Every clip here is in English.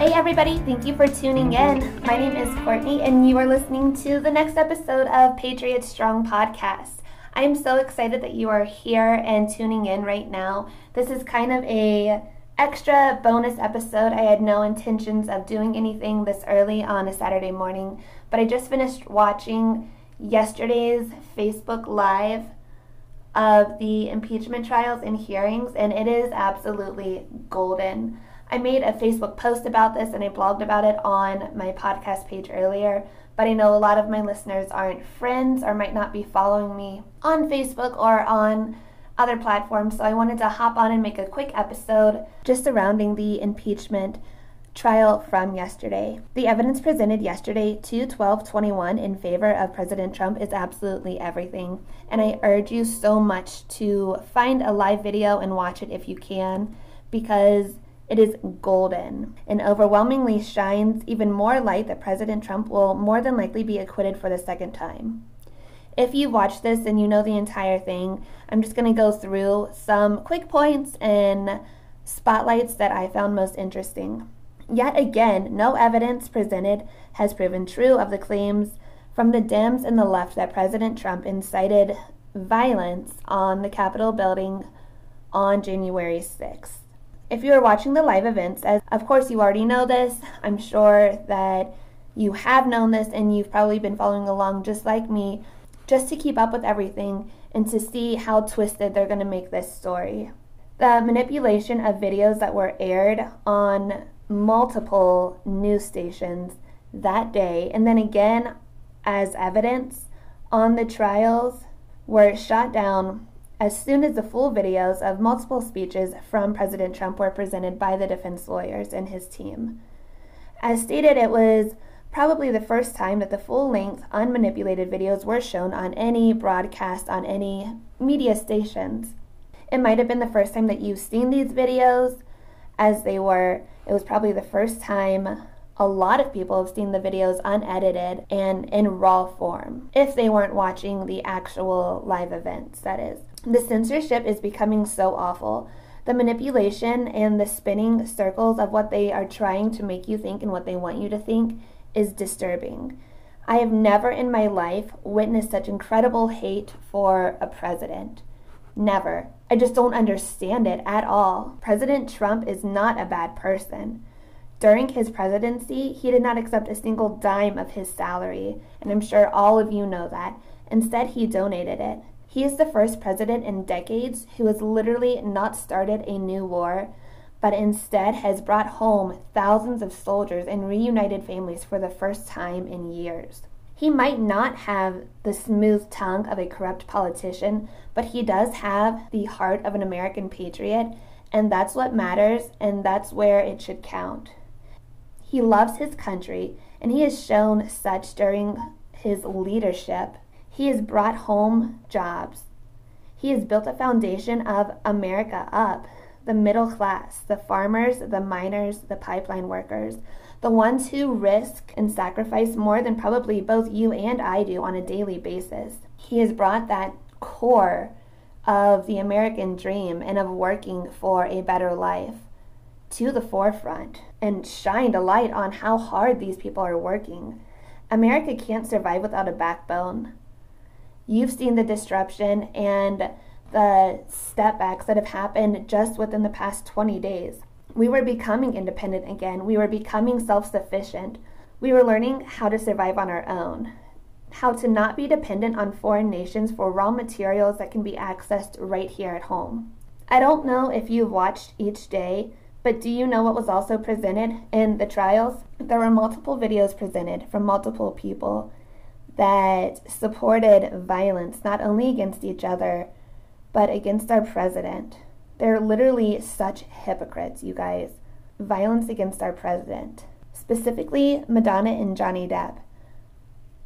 Hey, everybody, thank you for tuning in. My name is Courtney, and you are listening to the next episode of Patriot Strong Podcast. I am so excited that you are here and tuning in right now. This is kind of a extra bonus episode. I had no intentions of doing anything this early on a Saturday morning, but I just finished watching yesterday's Facebook Live of the impeachment trials and hearings, and it is absolutely golden. I made a Facebook post about this and I blogged about it on my podcast page earlier, but I know a lot of my listeners aren't friends or might not be following me on Facebook or on other platforms, so I wanted to hop on and make a quick episode just surrounding the impeachment trial from yesterday. The evidence presented yesterday to 1221 in favor of President Trump is absolutely everything, and I urge you so much to find a live video and watch it if you can because it is golden and overwhelmingly shines even more light that President Trump will more than likely be acquitted for the second time. If you watch this and you know the entire thing, I'm just going to go through some quick points and spotlights that I found most interesting. Yet again, no evidence presented has proven true of the claims from the Dems and the left that President Trump incited violence on the Capitol building on January 6th. If you are watching the live events, as of course you already know this, I'm sure that you have known this and you've probably been following along just like me, just to keep up with everything and to see how twisted they're going to make this story. The manipulation of videos that were aired on multiple news stations that day, and then again as evidence on the trials, were shot down as soon as the full videos of multiple speeches from President Trump were presented by the defense lawyers and his team. As stated, it was probably the first time that the full length, unmanipulated videos were shown on any broadcast on any media stations. It might have been the first time that you've seen these videos, as they were. It was probably the first time a lot of people have seen the videos unedited and in raw form, if they weren't watching the actual live events, that is. The censorship is becoming so awful. The manipulation and the spinning circles of what they are trying to make you think and what they want you to think is disturbing. I have never in my life witnessed such incredible hate for a president. Never. I just don't understand it at all. President Trump is not a bad person. During his presidency, he did not accept a single dime of his salary, and I'm sure all of you know that. Instead, he donated it. He is the first president in decades who has literally not started a new war, but instead has brought home thousands of soldiers and reunited families for the first time in years. He might not have the smooth tongue of a corrupt politician, but he does have the heart of an American patriot, and that's what matters, and that's where it should count. He loves his country, and he has shown such during his leadership he has brought home jobs. He has built a foundation of America up the middle class, the farmers, the miners, the pipeline workers, the ones who risk and sacrifice more than probably both you and I do on a daily basis. He has brought that core of the American dream and of working for a better life to the forefront and shined a light on how hard these people are working. America can't survive without a backbone. You've seen the disruption and the step backs that have happened just within the past 20 days. We were becoming independent again. We were becoming self sufficient. We were learning how to survive on our own, how to not be dependent on foreign nations for raw materials that can be accessed right here at home. I don't know if you've watched each day, but do you know what was also presented in the trials? There were multiple videos presented from multiple people that supported violence not only against each other, but against our president. They're literally such hypocrites, you guys. Violence against our president. Specifically, Madonna and Johnny Depp.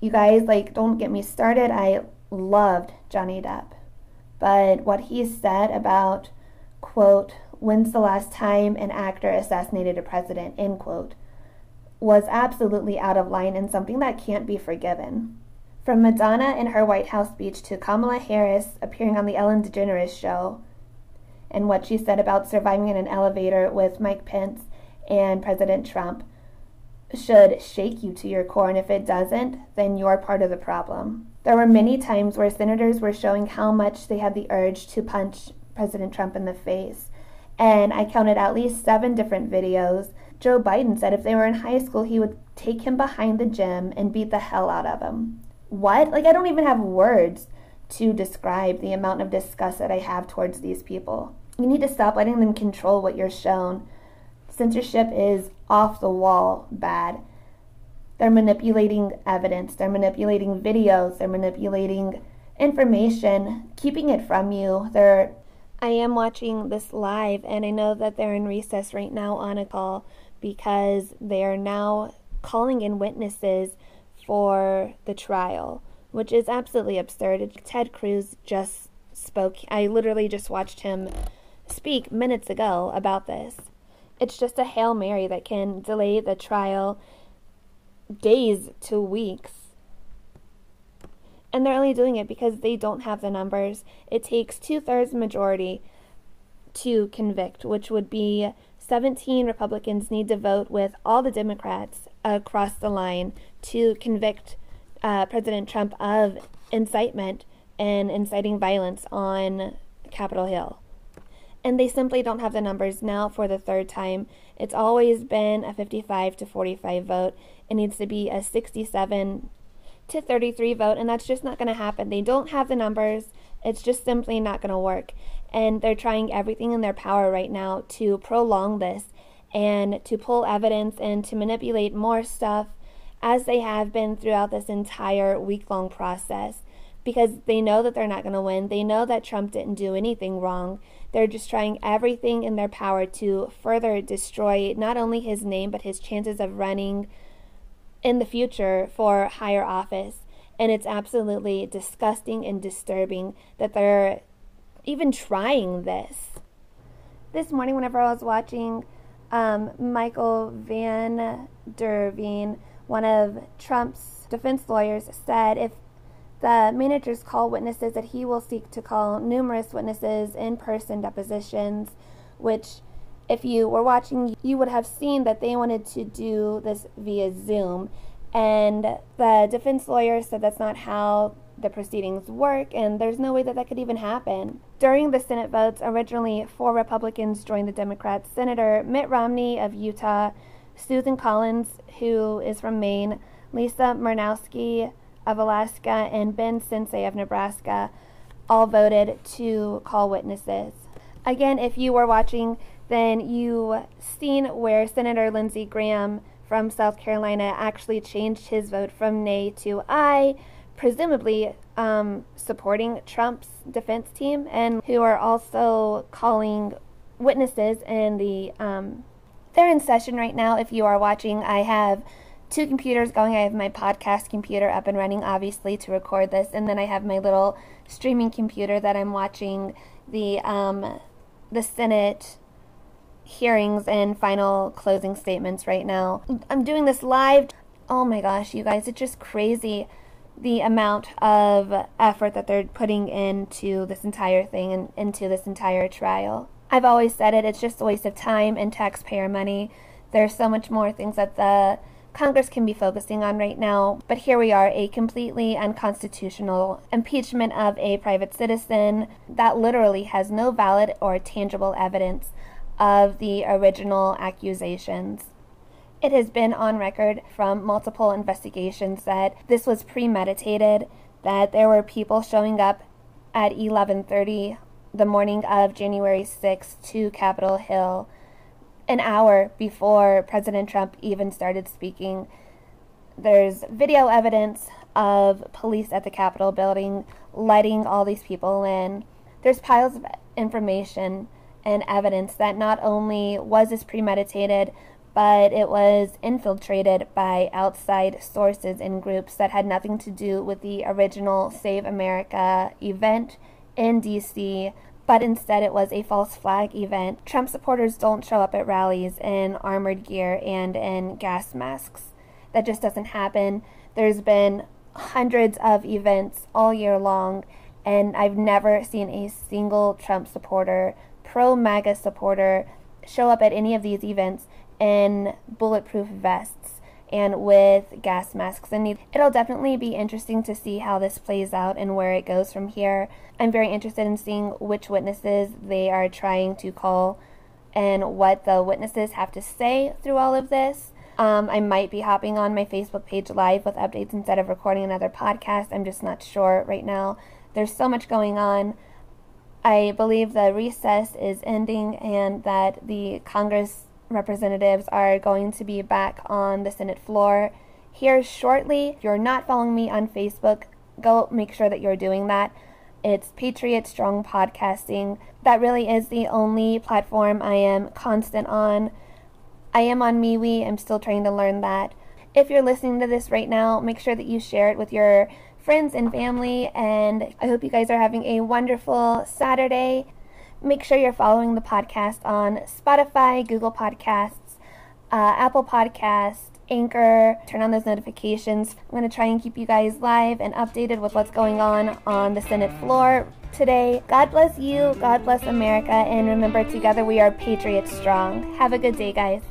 You guys, like, don't get me started. I loved Johnny Depp. But what he said about, quote, when's the last time an actor assassinated a president, end quote, was absolutely out of line and something that can't be forgiven. From Madonna in her White House speech to Kamala Harris appearing on the Ellen DeGeneres show and what she said about surviving in an elevator with Mike Pence and President Trump should shake you to your core, and if it doesn't, then you're part of the problem. There were many times where senators were showing how much they had the urge to punch President Trump in the face. And I counted at least seven different videos. Joe Biden said if they were in high school, he would take him behind the gym and beat the hell out of him. What? Like, I don't even have words to describe the amount of disgust that I have towards these people. You need to stop letting them control what you're shown. Censorship is off the wall bad. They're manipulating evidence, they're manipulating videos, they're manipulating information, keeping it from you. They're I am watching this live and I know that they're in recess right now on a call because they are now calling in witnesses for the trial, which is absolutely absurd. Ted Cruz just spoke. I literally just watched him speak minutes ago about this. It's just a Hail Mary that can delay the trial days to weeks. And they're only doing it because they don't have the numbers. It takes two thirds majority to convict, which would be 17 Republicans need to vote with all the Democrats across the line to convict uh, President Trump of incitement and inciting violence on Capitol Hill and they simply don't have the numbers now for the third time. It's always been a 55 to 45 vote. It needs to be a 67 to 33 vote, and that's just not going to happen. They don't have the numbers. It's just simply not going to work. And they're trying everything in their power right now to prolong this and to pull evidence and to manipulate more stuff as they have been throughout this entire week long process because they know that they're not going to win. They know that Trump didn't do anything wrong. They're just trying everything in their power to further destroy not only his name, but his chances of running in the future for higher office. And it's absolutely disgusting and disturbing that they're even trying this. This morning, whenever I was watching um, Michael Van Der Veen, one of Trump's defense lawyers, said if the managers call witnesses that he will seek to call numerous witnesses in person depositions, which, if you were watching, you would have seen that they wanted to do this via Zoom. And the defense lawyer said that's not how the proceedings work, and there's no way that that could even happen. During the Senate votes, originally four Republicans joined the Democrats. Senator Mitt Romney of Utah, Susan Collins, who is from Maine, Lisa Murkowski, of Alaska and Ben Sasse of Nebraska all voted to call witnesses. Again, if you were watching, then you seen where Senator Lindsey Graham from South Carolina actually changed his vote from nay to aye, presumably um, supporting Trump's defense team, and who are also calling witnesses in the. Um, they're in session right now. If you are watching, I have two computers going. I have my podcast computer up and running, obviously, to record this, and then I have my little streaming computer that I'm watching the um, the Senate hearings and final closing statements right now. I'm doing this live. Oh my gosh, you guys, it's just crazy the amount of effort that they're putting into this entire thing and into this entire trial. I've always said it, it's just a waste of time and taxpayer money. There's so much more things that the Congress can be focusing on right now. But here we are, a completely unconstitutional impeachment of a private citizen that literally has no valid or tangible evidence of the original accusations. It has been on record from multiple investigations that this was premeditated, that there were people showing up at 11:30 the morning of January 6th to Capitol Hill an hour before President Trump even started speaking. There's video evidence of police at the Capitol building letting all these people in. There's piles of information and evidence that not only was this premeditated, but it was infiltrated by outside sources and groups that had nothing to do with the original Save America event in DC but instead it was a false flag event. Trump supporters don't show up at rallies in armored gear and in gas masks. That just doesn't happen. There's been hundreds of events all year long, and I've never seen a single Trump supporter, pro MAGA supporter, show up at any of these events in bulletproof vests and with gas masks. And it'll definitely be interesting to see how this plays out and where it goes from here. I'm very interested in seeing which witnesses they are trying to call and what the witnesses have to say through all of this. Um, I might be hopping on my Facebook page live with updates instead of recording another podcast. I'm just not sure right now. There's so much going on. I believe the recess is ending and that the Congress representatives are going to be back on the Senate floor here shortly. If you're not following me on Facebook, go make sure that you're doing that. It's Patriot Strong Podcasting. That really is the only platform I am constant on. I am on MeWe. I'm still trying to learn that. If you're listening to this right now, make sure that you share it with your friends and family. And I hope you guys are having a wonderful Saturday. Make sure you're following the podcast on Spotify, Google Podcasts, uh, Apple Podcasts, Anchor. Turn on those notifications. I'm going to try and keep you guys live and updated with what's going on on the Senate floor today. God bless you. God bless America. And remember, together we are Patriots strong. Have a good day, guys.